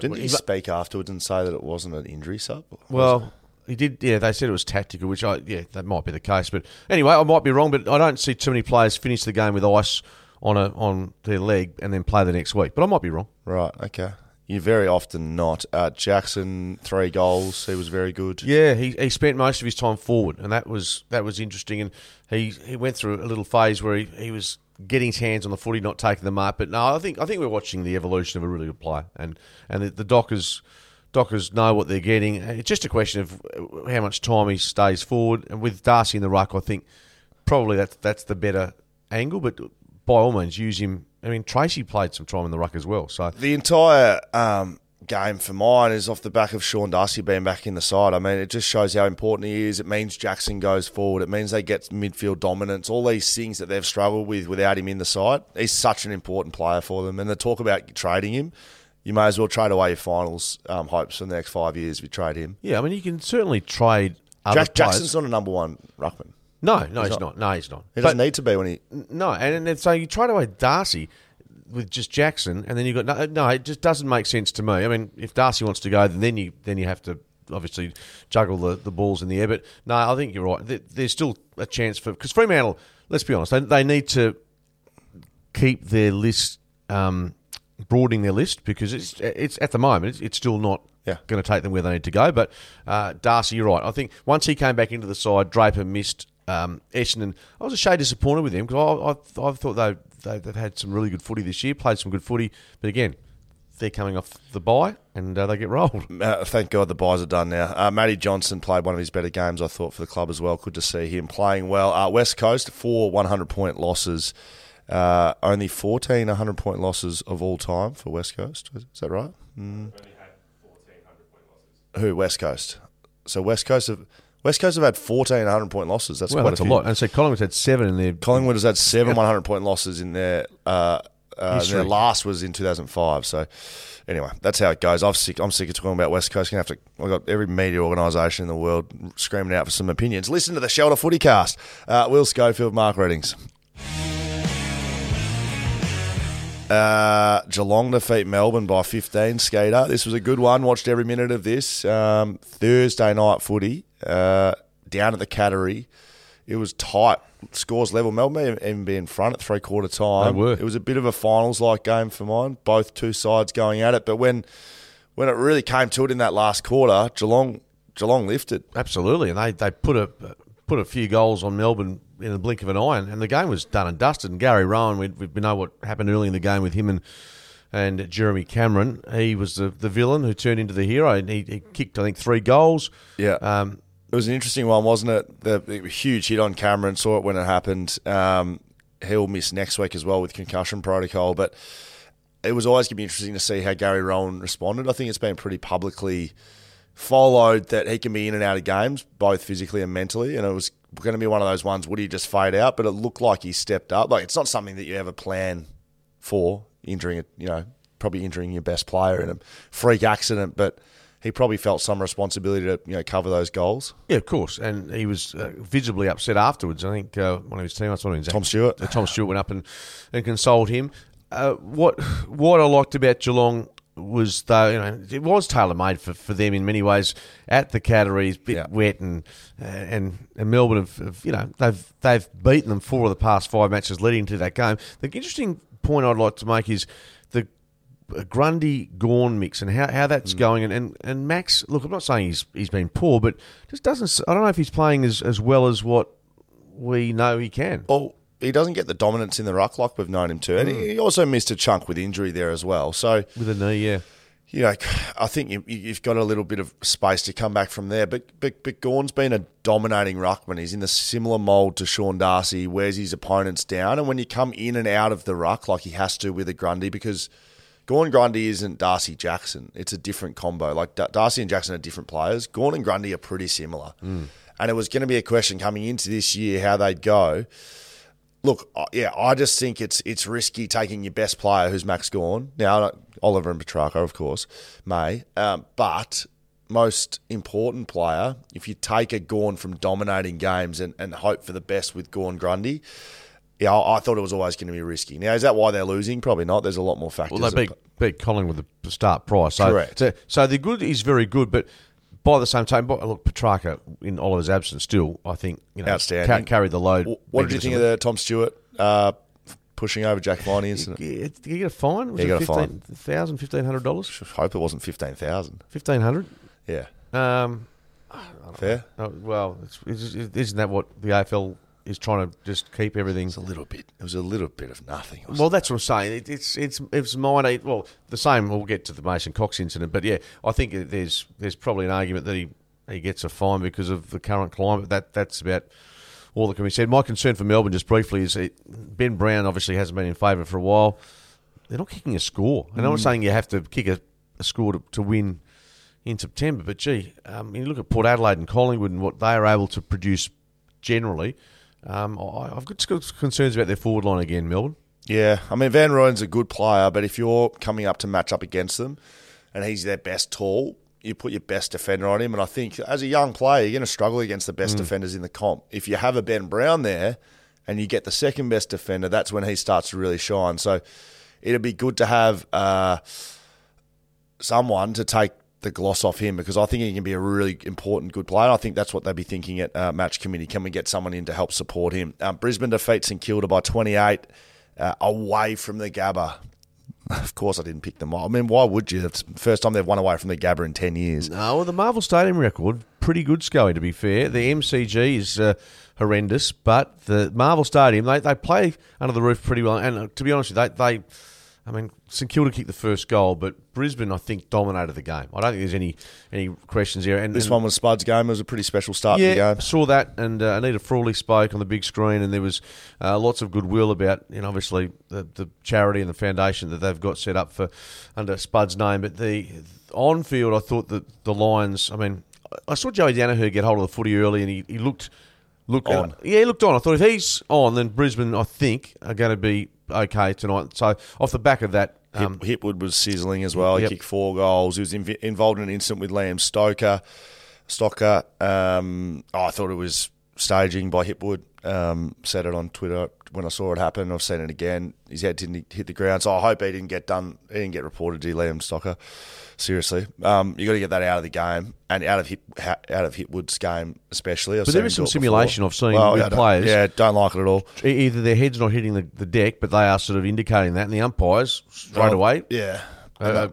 Didn't he speak afterwards and say that it wasn't an injury sub? Well, he did. Yeah, they said it was tactical, which I yeah, that might be the case. But anyway, I might be wrong. But I don't see too many players finish the game with ice on a on their leg and then play the next week. But I might be wrong. Right. Okay. You very often not. Uh, Jackson three goals. He was very good. Yeah, he, he spent most of his time forward, and that was that was interesting. And he, he went through a little phase where he, he was getting his hands on the footy, not taking them up. But no, I think I think we're watching the evolution of a really good player, and and the, the Dockers Dockers know what they're getting. It's just a question of how much time he stays forward. And with Darcy in the ruck, I think probably that's that's the better angle. But by all means, use him. I mean, Tracy played some time in the ruck as well. So The entire um, game for mine is off the back of Sean Darcy being back in the side. I mean, it just shows how important he is. It means Jackson goes forward. It means they get midfield dominance. All these things that they've struggled with without him in the side. He's such an important player for them. And the talk about trading him, you may as well trade away your finals um, hopes for the next five years if you trade him. yeah, I mean, you can certainly trade. Other Jack. Jackson's not a number one ruckman. no, no, he's, not. not. No, he's not. He doesn't need to be when he. No, and, and so you trade away Darcy with just Jackson, and then you've got no, no. It just doesn't make sense to me. I mean, if Darcy wants to go, then you then you have to obviously juggle the, the balls in the air. But no, I think you're right. There- There's still a chance for because Fremantle. Let's be honest, they, they need to keep their list, um, broadening their list because it's it's at the moment it's, it's still not Yeah. going to take them where they need to go. But uh, Darcy, you're right. I think once he came back into the side, Draper missed um, Essendon. I was a shade disappointed with them because I, I, I thought they, they they've had some really good footy this year, played some good footy, but again. They're coming off the bye and uh, they get rolled. Uh, thank God the byes are done now. Uh, Matty Johnson played one of his better games, I thought, for the club as well. Good to see him playing well. Uh, West Coast, four 100 point losses. Uh, only 14 100 point losses of all time for West Coast. Is that right? Mm. Who? West Coast. So West Coast have. West Coast have had 14 100 point losses. That's well, quite that's a, few. lot. And so Collingwood's had seven in their. Collingwood has had seven 100 point losses in their uh, uh, their last was in 2005. So anyway, that's how it goes. I've sick, I'm sick of talking about West Coast. Gonna have to. I've got every media organisation in the world screaming out for some opinions. Listen to the Shelter Footy Cast. Uh, Will Schofield, Mark Readings. Uh, Geelong defeat Melbourne by 15. Skeeter. This was a good one. Watched every minute of this. Um, Thursday night footy uh, down at the Cattery. It was tight. Scores level. Melbourne may even be in front at three quarter time. They were. It was a bit of a finals like game for mine. Both two sides going at it. But when when it really came to it in that last quarter, Geelong Geelong lifted. Absolutely, and they, they put a put a few goals on Melbourne in the blink of an eye, and, the game was done and dusted. And Gary Rohan, we, we know what happened early in the game with him and and Jeremy Cameron. He was the, the villain who turned into the hero, and he, he kicked I think three goals. Yeah. Um, It was an interesting one, wasn't it? The, the huge hit on Cameron. Saw it when it happened. Um, he'll miss next week as well with concussion protocol. But it was always going to be interesting to see how Gary Rohan responded. I think it's been pretty publicly followed that he can be in and out of games, both physically and mentally. And it was going to be one of those ones. Would he just fade out? But it looked like he stepped up. Like it's not something that you ever plan for injuring it. You know, probably injuring your best player in a freak accident, but. He probably felt some responsibility to you know cover those goals. yeah, of course, and he was uh, visibly upset afterwards. I think uh, one of his teammates, one of his Tom Stewart. uh, Tom Stewart went up and, and consoled him. Uh, what what I liked about Geelong was though you know it was tailor made for, for them in many ways. At the Catteries, bit Yeah. wet, and uh, and and Melbourne have, have you know they've they've beaten them four of the past five matches leading to that game. The interesting point I'd like to make is the Grundy Gawn mix and how, how that's going. And, and, and Max, look, I'm not saying he's he's been poor, but just doesn't. I don't know if he's playing as, as well as what we know he can. Well, he doesn't get the dominance in the ruck like we've known him to, and mm. he also missed a chunk with injury there as well. So With a knee, yeah. you know, I think you, you've got a little bit of space to come back from there. But but but Gawn's been a dominating ruckman. He's in the similar mould to Sean Darcy, he wears his opponents down, and when you come in and out of the ruck like he has to with a Grundy, because Gawn Grundy isn't Darcy Jackson. It's a different combo. Like Da- Darcy and Jackson are different players. Gawn and Grundy are pretty similar. Mm. And it was going to be a question coming into this year how they'd go. Look, yeah, I just think it's it's risky taking your best player, who's Max Gawn. Now, Oliver and Petrarca, of course, may, um, but most important player, if you take a Gawn from dominating games and, and hope for the best with Gawn Grundy, yeah, I, I thought it was always going to be risky. Now, is that why they're losing? Probably not. There's a lot more factors. Well, they at beat, beat Collingwood with the start price. So, Correct. So, so the good is very good, but by the same time, but look, Petrarca in Oliver's absence still, I think, you know, Outstanding. ca- carried the load. What did you think of the Tom Stewart uh, pushing over Jack Viney incident. Yeah, Did you get a fine? Was Yeah, it got a fine. $15,000, $1,500? Hope it wasn't fifteen thousand. 1500 Yeah, Um, fair. oh, well, isn't that what the AFL is trying to just keep everything? It's a little bit. It was a little bit of nothing. It Well, that's what I'm saying. It, it's it's it's minor. Well, the same. We'll get to the Mason Cox incident, but yeah, I think there's there's probably an argument that he, he gets a fine because of the current climate. That that's about all that can be said. My concern for Melbourne, just briefly, is that Ben Brown obviously hasn't been in favour for a while. They're not kicking a score, and I'm not saying you have to kick a, a score to, to win in September. But gee, um, you look at Port Adelaide and Collingwood and what they are able to produce generally. Um, I, I've got concerns about their forward line again, Melbourne. Yeah, I mean Van Rooyen's a good player, but if you're coming up to match up against them, and he's their best tall, you put your best defender on him. And I think as a young player, you're going to struggle against the best defenders in the comp. If you have a Ben Brown there, and you get the second best defender, that's when he starts to really shine. So it'd be good to have uh, someone to take the gloss off him because I think he can be a really important good player. I think that's what they'd be thinking at uh, match committee. Can we get someone in to help support him? Um, Brisbane defeats St Kilda by 28 uh, away from the Gabba. Of course, I didn't pick them. I mean, why would you? The first time they've won away from the Gabba in 10 years. No, well, the Marvel Stadium record, pretty good, Scully, to be fair. The MCG is uh, horrendous, but the Marvel Stadium, they, they play under the roof pretty well. And uh, to be honest you, they, they, I mean, St Kilda kicked the first goal, but Brisbane, I think, dominated the game. I don't think there's any any questions here. And This and- one was Spud's game. It was a pretty special start to the yeah, game. saw that, and uh, Anita Frawley spoke on the big screen, and there was uh, lots of goodwill about, you know, obviously the, the charity and the foundation that they've got set up for under Spud's name. But the on field, I thought that the Lions. I mean, I saw Joey Daniher get hold of the footy early, and he, he looked looked On. yeah, he looked on. I thought if he's on, then Brisbane, I think, are going to be okay tonight. So off the back of that. Um, Hip, Hipwood was sizzling as well. He Yep. kicked four goals. He was inv- involved in an incident with Liam Stocker. Stocker. Um, oh, I thought it was staging by Hipwood. Um, said it on Twitter when I saw it happen. I've seen it again. His head didn't hit the ground, so I hope he didn't get done. He didn't get reported to Liam Stocker. Seriously, um, you got to get that out of the game and out of ha- out of Hipwood's game, especially. I've But seen there is some simulation before. I've seen Well, with yeah, I don't- players. Yeah, don't like it at all. either their head's not hitting the, the deck, but they are sort of indicating that, and the umpires straight Oh, away Yeah. uh,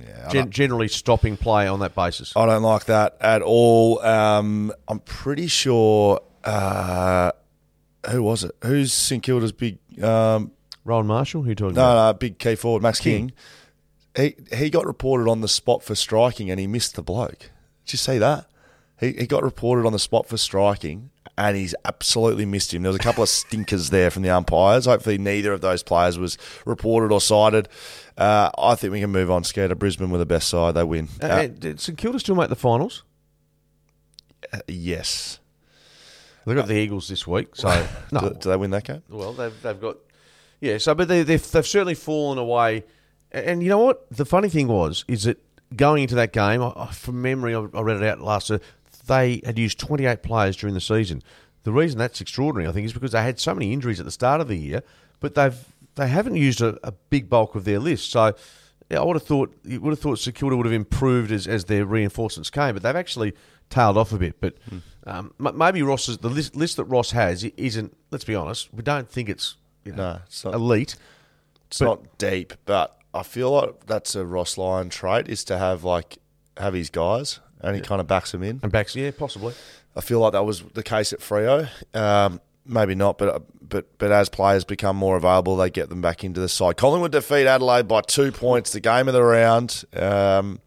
Yeah, gen- generally stopping play on that basis. I don't like that at all. Um, I'm pretty sure. Uh, who was it? Who's St Kilda's big? Um, Rowan Marshall, who you talking no, about? no, big key forward, Max King. He he got reported on the spot for striking, and he missed the bloke. Did you see that? He he got reported on the spot for striking, and he's absolutely missed him. There was a couple of stinkers there from the umpires. Hopefully, neither of those players was reported or cited. Uh, I think we can move on. Scared of Brisbane with the best side, they win. Uh, Uh, did St Kilda still make the finals? yes. They've got the Eagles this week, so no. Do, do they win that game? Well, they've they've got yeah. So, but they they've, they've certainly fallen away. And, you know what? The funny thing was is that going into that game, I, from memory, I, read it out last. Uh, they had used 28 players during the season. The reason that's extraordinary, I think, is because they had so many injuries at the start of the year, but they've they haven't used a, a big bulk of their list. So. Yeah, I would have thought you would have thought Kilda would have improved as, as their reinforcements came, but they've actually tailed off a bit. But um, maybe Ross's the list, list that Ross has isn't. Let's be honest, we don't think it's you know, No, it's not. elite. It's But- not deep, but I feel like that's a Ross Lyon trait is to have like have his guys, and he kind of backs them in. And backs, yeah, possibly. I feel like that was the case at Freo. Um, maybe not, but but but as players become more available, they get them back into the side. Collingwood defeat Adelaide by two points, the game of the round. Um,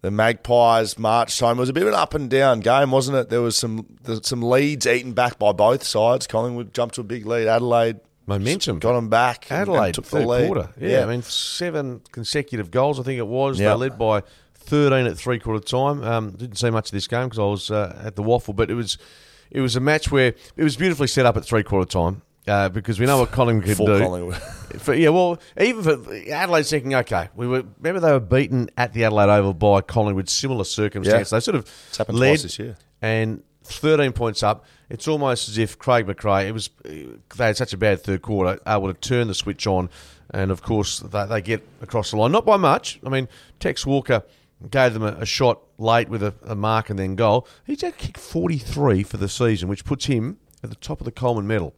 the Magpies marched home. It was a bit of an up and down game, wasn't it? There was some there, some leads eaten back by both sides. Collingwood jumped to a big lead. Adelaide Momentum. got them back. and- and Adelaide took the third lead. quarter. Yeah, I mean seven consecutive goals. I think it was. Yeah. They led by thirteen at three quarter time. Um, didn't see much of this game because I was uh, at the WAFL, but it was it was a match where it was beautifully set up at three quarter time. Uh, because we know what Collingwood For do. Collingwood. For, yeah, well, even for Adelaide's thinking, okay, we were remember they were beaten at the Adelaide Oval by Collingwood, similar circumstance. Yeah. They sort of It's happened led twice this year. and thirteen points up. It's almost as if Craig McRae. It was they had such a bad third quarter, able to turn the switch on, and of course they, they get across the line, not by much. I mean, Tex Walker gave them a, a shot late with a, a mark and then goal. He's had kicked forty three for the season, which puts him at the top of the Coleman medal.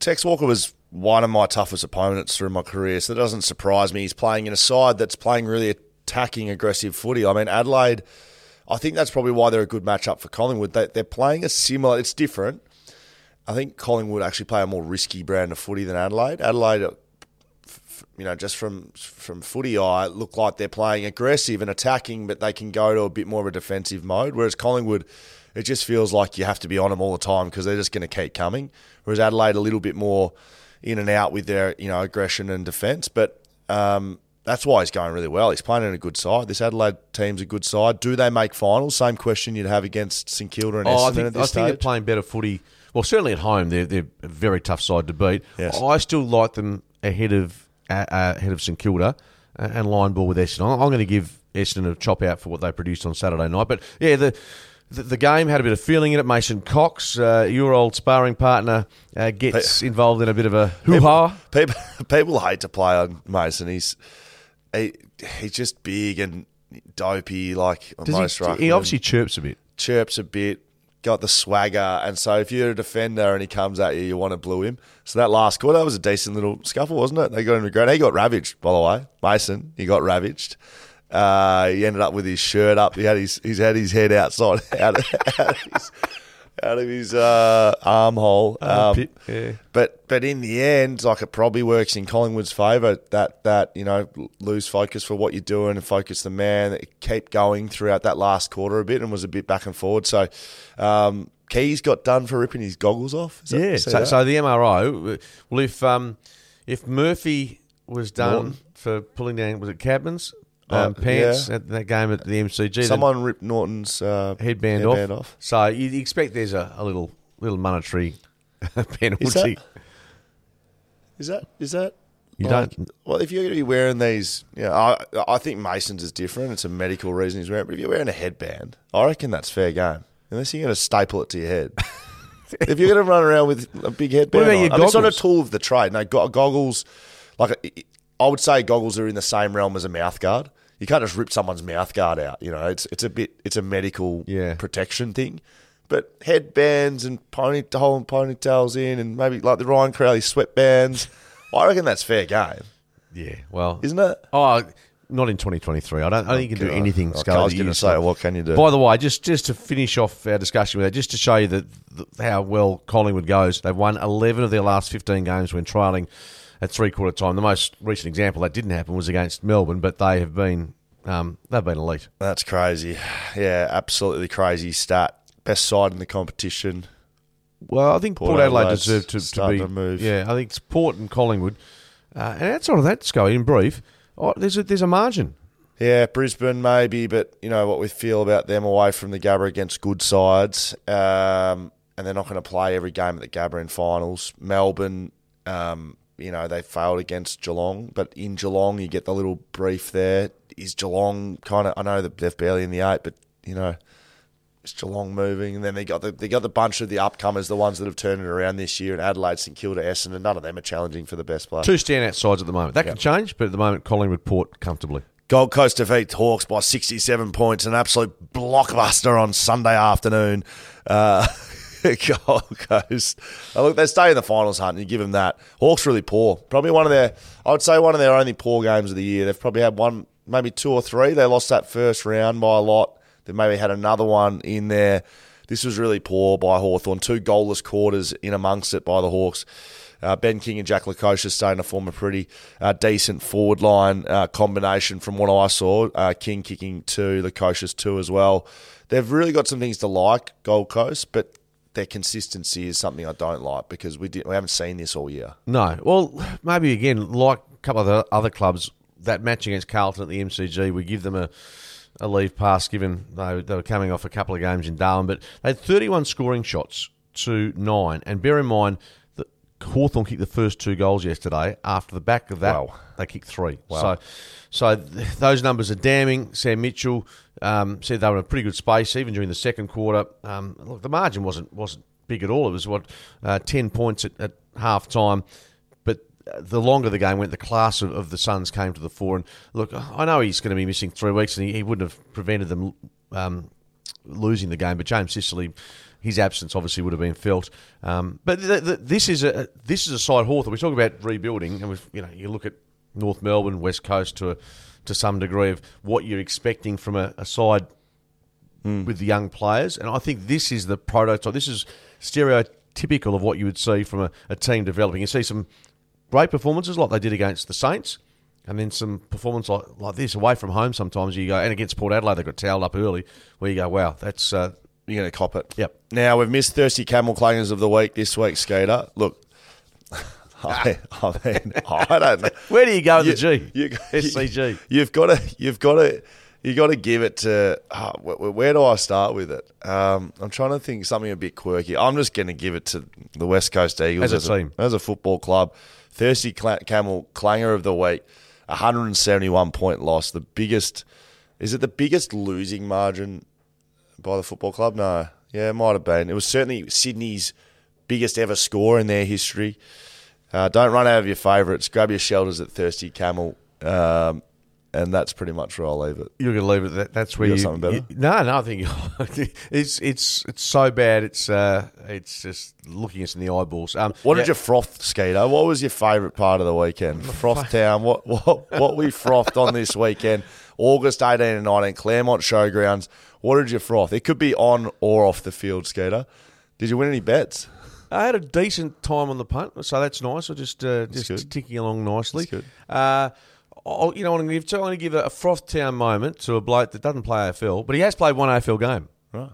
Tex Walker was one of my toughest opponents through my career, so that doesn't surprise me. He's playing in a side that's playing really attacking, aggressive footy. I mean, Adelaide, I think that's probably why they're a good matchup for Collingwood. They, they're playing a similar, it's different. I think Collingwood actually play a more risky brand of footy than Adelaide. Adelaide, you know, just from from footy eye, look like they're playing aggressive and attacking, but they can go to a bit more of a defensive mode. Whereas Collingwood, it just feels like you have to be on them all the time because they're just going to keep coming. Whereas Adelaide, a little bit more in and out with their you know aggression and defence, but. Um, that's why he's going really well. He's playing in a good side. This Adelaide team's a good side. Do they make finals? Same question you'd have against St Kilda and Oh, I Essendon think, at I this think they're playing better footy. Well, certainly at home, they're they're a very tough side to beat. Yes. I still like them ahead of ahead of St Kilda uh, and line ball with Essendon. I'm, going to give Essendon a chop out for what they produced on Saturday night. But yeah, the. The, the game had a bit of feeling in it. Mason Cox, uh, your old sparring partner, uh, gets involved in a bit of a hoo ha. People, people hate to play on Mason. He's he, he's just big and dopey, like on most He, he obviously chirps a bit. chirps a bit, got the swagger, and so if you're a defender and he comes at you, you want to blue him. So that last quarter was a decent little scuffle, wasn't it? They got him to ground. He got ravaged, by the way. Mason, he got ravaged. Uh, he ended up with his shirt up. He had his he's had his head outside out of, out of his out of his uh, armhole. Um, pit, yeah. But but in the end, like it probably works in Collingwood's favour that that you know lose focus for what you're doing and focus the man. Keep going throughout that last quarter a bit and was a bit back and forward. So um, Keys got done for ripping his goggles off. Is Yeah. So, so the MRO. Well, if um, if Murphy was done Norton. for pulling down, was it Cabman's um, Oh, pants yeah. at that game at the MCG? then someone ripped Norton's uh, headband, off. So you expect there's a, a little little monetary penalty. Is that? Is that? Is that? You like- don't- Well, if you're going to be wearing these, you know, I, I think Mason's is different. It's a medical reason he's wearing it. But if you're wearing a headband, I reckon that's fair game. Unless you're going to staple it to your head. if you're going to run around with a big headband, about on, your I mean, it's not a tool of the trade. No, go- goggles, like I would say, goggles are in the same realm as a mouth guard. You can't just rip someone's mouth guard out. You know, it's it's a bit it's a medical Yeah. protection thing. But headbands and ponytail and ponytails in, and maybe like the Ryan Crowley sweatbands. I reckon that's fair game, Yeah. Well, isn't it? Oh, not in 2023. I don't. I don't think you can do oh, God. anything. Scully, I was going to say, what can you do? By the way, just just to finish off our discussion with that, just to show you that, how well Collingwood goes, they've won 11 of their last 15 games when trailing at three quarter time. The most recent example that didn't happen was against Melbourne, but they have been um, they've been elite. That's crazy. Yeah, absolutely crazy stat. Best side in the competition. Well, I think Port Port, Adelaide deserve to, to be. to. Yeah, I think it's Port and Collingwood, uh, and outside of that, Scully, in brief, oh, there's a, there's a margin. Yeah, Brisbane maybe, but you know what we feel about them away from the Gabba against good sides, um, and they're not going to play every game at the Gabba in finals. Melbourne, um, you know, they failed against Geelong, but in Geelong you get the little brief there. Is Geelong kind of? I know that they're barely in the eight, but you know, is Geelong moving? And then they got the they got the bunch of the upcomers, the ones that have turned it around this year, and Adelaide, St Kilda, Essendon. None of them are challenging for the best player. Two standout sides at the moment. That can change, but at the moment, Collingwood, Port comfortably. Gold Coast defeat Hawks by 67 points, an absolute blockbuster on Sunday afternoon. Uh, Gold Coast. Uh, look, they stay in the finals hunt, and you give them that. Hawks really poor. Probably one of their, I would say, one of their only poor games of the year. They've probably had one, maybe two or three. They lost that first round by a lot. They maybe had another one in there. This was really poor by Hawthorn. Two goalless quarters in amongst it by the Hawks. Uh, ben King and Jack Lukosius starting to form a pretty uh, decent forward line uh, combination from what I saw. Uh, King kicking two, Lukosius's two as well. They've really got some things to like, Gold Coast, but their consistency is something I don't like because we did, we haven't seen this all year. No. Well, maybe again, like a couple of the other clubs, that match against Carlton at the MCG, we give them a, a leave pass given they, they were coming off a couple of games in Darwin. But they had 31 scoring shots to nine. And bear in mind Hawthorn kicked the first two goals yesterday. After the back of that, Wow. they kicked three. So, so th- those numbers are damning. Sam Mitchell um, said they were in a pretty good space even during the second quarter. Um, look, the margin wasn't wasn't big at all. It was what uh, ten points at, at half time. But uh, the longer the game went, the class of, of the Suns came to the fore. And look, I know he's going to be missing three weeks, and he, he wouldn't have prevented them um, losing the game. But James Sicily his absence obviously would have been felt. Um, but th th this is a this is a side Hawthorn. We talk about rebuilding, and we've, you know you look at North Melbourne, West Coast to a, to some degree of what you're expecting from a, a side with the young players, and I think this is the prototype. This is stereotypical of what you would see from a, a team developing. You see some great performances like they did against the Saints. And then some performance like, like this away from home. Sometimes you go, and against Port Adelaide, they got towelled up early. Where you go, wow, that's uh, You're going to cop it. Yep. Now, we've missed Thirsty Camel Clangers of the Week this week, Skater. Look, I, I mean, I don't know. Where do you go with You- the G? you- SCG. You've got to, you've got to, you got to give it to. ah, wh- wh- where do I start with it? Um, I'm trying to think something a bit quirky. I'm just going to give it to the West Coast Eagles As a team. as a football club. Thirsty Cla- Camel Clanger of the Week, 171 point loss. The biggest, is it the biggest losing margin by the football club? No, yeah, it might have been. It was certainly Sydney's biggest ever score in their history. Uh, don't run out of your favourites. Grab your shelters at Thirsty Camel, um, and that's pretty much where I'll leave it. You're going to leave it. That, that's where You you. something better? you- no, no. I think it's it's it's so bad. It's uh, it's just looking us in the eyeballs. Um, What yeah, did you froth, Skeeter? What was your favourite part of the weekend? Froth Town. What what what we frothed on this weekend? August 18 and 19, Claremont Showgrounds. What did you froth? It could be on or off the field, Skeeter. Did you win any bets? I had a decent time on the punt, so that's nice. I just uh, just good. ticking along nicely. That's good. Uh, I'll, you know I'm going to give? So I'm going to give a, a froth town moment to a bloke that doesn't play AFL, but he has played one AFL game. Right.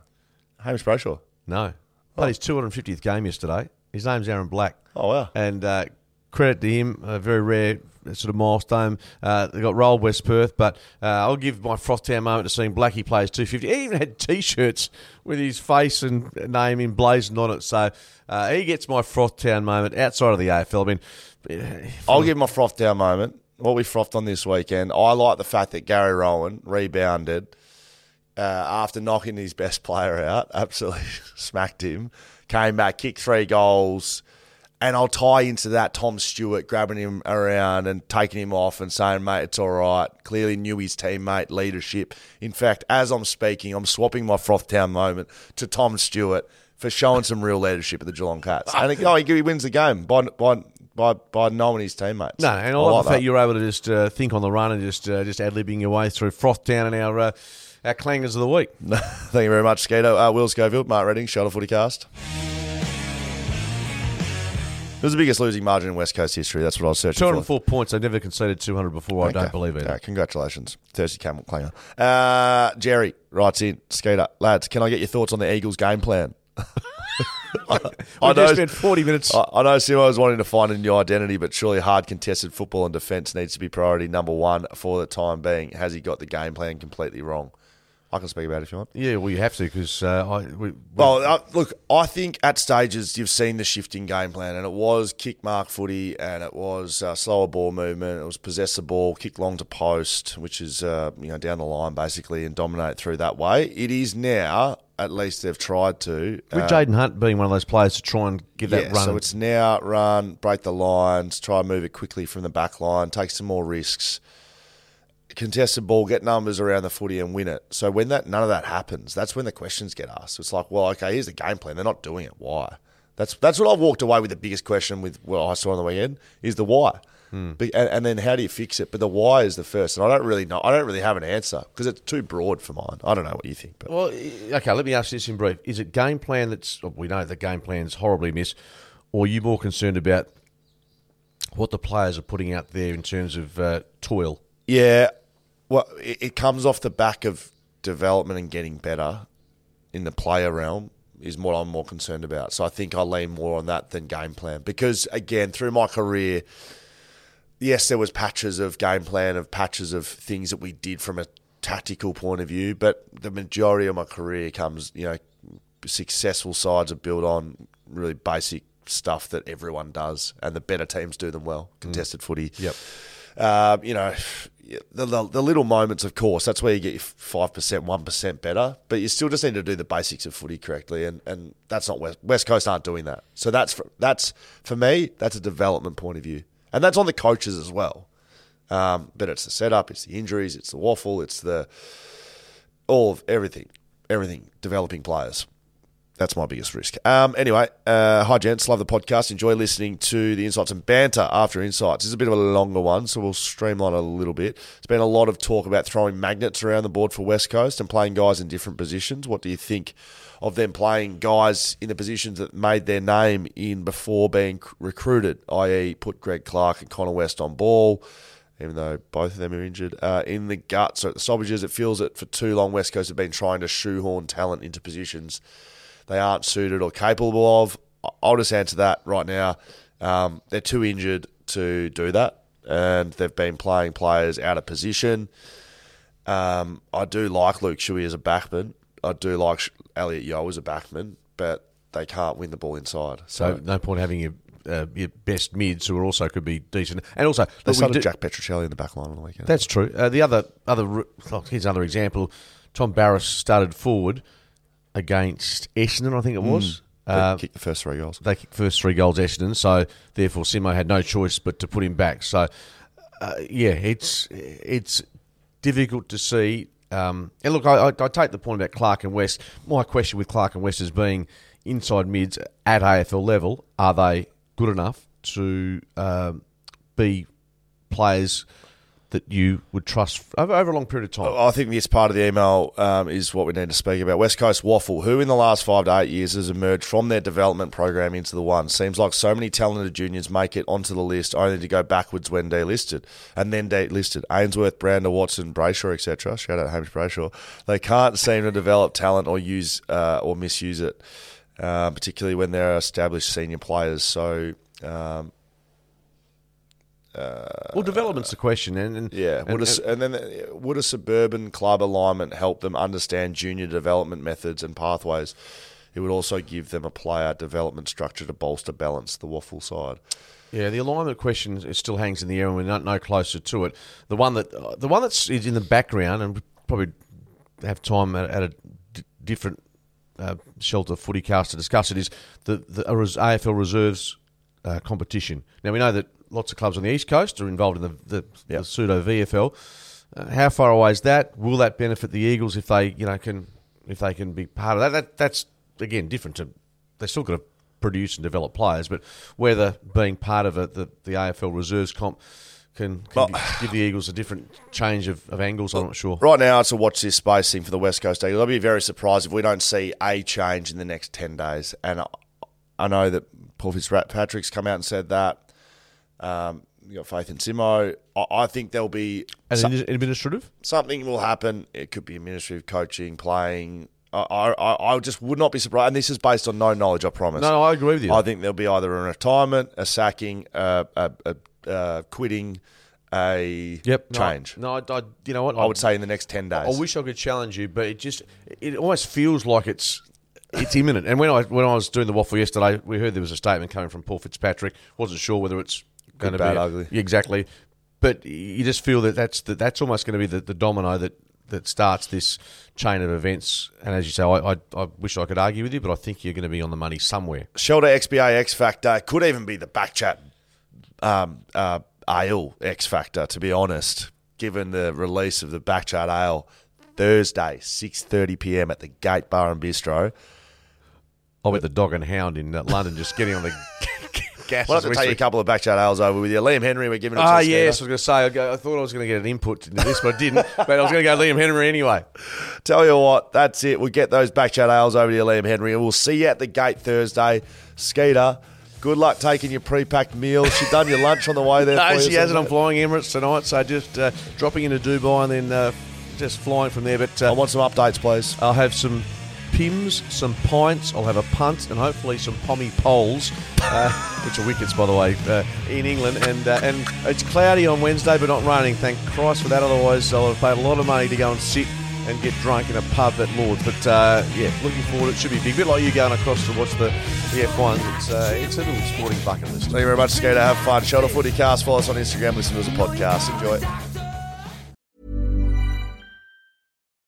Hamish Brayshaw. No, played his 250th game yesterday. His name's Aaron Black. Oh, wow. And uh, credit to him, a very rare sort of milestone. Uh, they got rolled West Perth, but uh, I'll give my froth town moment to seeing Blackie play his 250. He even had T-shirts with his face and name emblazoned on it. So uh, he gets my froth town moment outside of the AFL. I mean, I'll give my froth down moment. What we frothed on this weekend. I like the fact that Gary Rohan rebounded uh, after knocking his best player out. Absolutely smacked him. Came back, kicked three goals. And I'll tie into that Tom Stewart grabbing him around and taking him off and saying, mate, it's all right. Clearly knew his teammate leadership. In fact, as I'm speaking, I'm swapping my Frothtown moment to Tom Stewart for showing some real leadership at the Geelong Cats. And oh, he, wins the game by, by, by, by knowing his teammates. no, and I, I love like the fact that. you're able to just uh, think on the run and just uh, just ad libbing your way through Frothtown and our uh, our clangers of the week. Thank you very much, Skeeto. Uh, Will Schofield, Mark Readings, Shelter Footy Cast. It was the biggest losing margin in West Coast history. That's what I was searching for. 204 points. They never conceded 200 before. I Okay. don't believe it. Congratulations, Thirsty Camel Clanger. Uh, Jerry writes in, Skeeter, lads, can I get your thoughts on the Eagles' game plan? I, I know, just spent 40 minutes. I, I know Simo's wanting to find a new identity, but surely hard contested football and defence needs to be priority number one for the time being. Has he got the game plan completely wrong? I can speak about it if you want. Yeah, well, you have to because uh, I. We, we- Well, uh, look, I think at stages you've seen the shifting game plan, and it was kick mark footy, and it was uh, slower ball movement. It was possess the ball, kick long to post, which is uh, you know down the line basically, and dominate through that way. It is now, at least they've tried to. with uh, Jayden Hunt being one of those players to try and give that run. so it's now run, break the lines, try and move it quickly from the back line, take some more risks, contest the ball, get numbers around the footy, and win it. So when that none of that happens, that's when the questions get asked. It's like, well, okay, here's the game plan. They're not doing it. Why? That's that's what I've walked away with. The biggest question with what I saw on the weekend is the why. Be- and, and then how do you fix it? But the why is the first, and I don't really know. I don't really have an answer because it's too broad for mine. I don't know what you think, but well, okay. Let me ask this in brief: Is it game plan that's oh, we know the game plan's horribly missed, or are you more concerned about what the players are putting out there in terms of uh, toil? Yeah, well, it, it comes off the back of development and getting better in the player realm is what I'm more concerned about. So I think I lean more on that than game plan because again, through my career, yes, there was patches of game plan of patches of things that we did from a tactical point of view, but the majority of my career comes, you know, successful sides are built on really basic stuff that everyone does, and the better teams do them well. Contested footy. Yep. Uh, you know, the, the, the little moments, of course, that's where you get your 5%, 1% better, but you still just need to do the basics of footy correctly, and, and that's not West, West Coast aren't doing that. So that's for, that's for me, that's a development point of view. And that's on the coaches as well. Um, but it's the setup, it's the injuries, it's the WAFL, it's the all of everything, everything, developing players. That's my biggest risk. Um, anyway, uh, hi gents, love the podcast. Enjoy listening to the insights and banter after insights. It's a bit of a longer one, so we'll streamline a little bit. There's been a lot of talk about throwing magnets around the board for West Coast and playing guys in different positions. What do you think of them playing guys in the positions that made their name in before being recruited, i.e., put Greg Clark and Connor West on ball? even though both of them are injured. Uh, in the guts or at the stoppages, it feels that for too long West Coast have been trying to shoehorn talent into positions they aren't suited or capable of. I'll just answer that right now. Um, they're too injured to do that, and they've been playing players out of position. Um, I do like Luke Shuey as a backman. I do like Elliot Yeo as a backman, but they can't win the ball inside. So, So, no point having your, uh, your best mids who also could be decent. And also, they started do- Jack Petruccelle in the back line on the weekend. That's true. Uh, the other other oh, here's another example. Tom Barrass started forward against Essendon, I think it was. They Uh, kicked the first three goals. they kicked first three goals Essendon, so therefore Simo had no choice but to put him back. So uh, yeah, it's it's difficult to see. Um, and look, I, I, I take the point about Clark and West. My question with Clark and West is being inside mids at AFL level. Are they good enough to um, be players that you would trust over, over a long period of time? I think this part of the email um, is what we need to speak about. West Coast WAFL, who in the last five to eight years has emerged from their development program into the one. Seems like so many talented juniors make it onto the list only to go backwards when delisted. And then delisted. Ainsworth, Brander, Watson, Brayshaw, etc. Shout out Hamish Brayshaw. They can't seem to develop talent or use uh, or misuse it, uh, particularly when they're established senior players. So. Um, well, development's the question, and, and Yeah, and, would a, and then uh, would a suburban club alignment help them understand junior development methods and pathways? It would also give them a player development structure to bolster balance the WAFL side. Yeah, the alignment question it still hangs in the air, and we're not no closer to it. The one that uh, the one that's is in the background, and we probably have time at, at a d- different uh, shelter footy cast to discuss it is the the AFL reserves uh, competition. Now we know that lots of clubs on the east coast are involved in the the, Yep. the pseudo VFL. Uh, how far away is that? Will that benefit the Eagles if they you know can if they can be part of that? that that's again different to they still got to produce and develop players, but whether being part of a, the the AFL reserves comp can, can Well- give the Eagles a different change of, of angles, I'm not sure. Right now, it's a watch this space thing for the West Coast Eagles. I'll be very surprised if we don't see a change in the next 10 days. And I, I know that Paul Fitzpatrick's come out and said that. Um, you got faith in Simo. I, I think there'll be And some- administrative? something will happen. It could be administrative coaching, playing. I, I, I just would not be surprised. And this is based on no knowledge, I promise. No, no, I agree with you. I think there'll be either a retirement, a sacking, a, a, a, a quitting, a Yep. Change. No, I, I- you know what? I would say in the next 10 days. I wish I could challenge you, but it just it almost feels like it's it's imminent. And when I when I was doing the WAFL yesterday, we heard there was a statement coming from Paul Fitzpatrick. wasn't sure whether it's going to be ugly. Exactly. But you just feel that that's the, that's almost going to be the, the domino that that starts this chain of events. And as you say, I, I I wish I could argue with you, but I think you're going to be on the money somewhere. Shelter XPA X Factor could even be the backchat um, uh, ale X Factor, to be honest, given the release of the backchat ale Thursday, 6.30 p.m. at the Gate Bar and Bistro. I'll bet the dog and hound in uh, London just getting on the We'll as have to we take a couple of backchat ales over with you. Liam Henry, we're giving it to Ah, yes, I was going to say. I, go, I thought I was going to get an input into this, but I didn't. but I was going to go Liam Henry anyway. Tell you what, that's it. We'll get those backchat ales over to you, Liam Henry, and we'll see you at the gate Thursday. Skeeter, good luck taking your pre-packed meal. She done your lunch on the way there. No, she hasn't. I'm flying Emirates tonight, so just uh, dropping into Dubai and then uh, just flying from there. But I uh, want some updates, please. I'll have some pims, some pints. I'll have a punt, and hopefully some pommy poles, uh, which are wickets, by the way, uh, in England. And uh, and it's cloudy on Wednesday, but not raining. Thank Christ for that. Otherwise, I'll have paid a lot of money to go and sit and get drunk in a pub at Lords. But uh, yeah, looking forward. It should be big. A bit like you going across to watch the, the F1s. It's uh, it's a little sporting bucket list. Thank you very much, Skeeter. Have fun. Shelter Footy Cast. Follow us on Instagram. Listen to us a podcast. Enjoy it.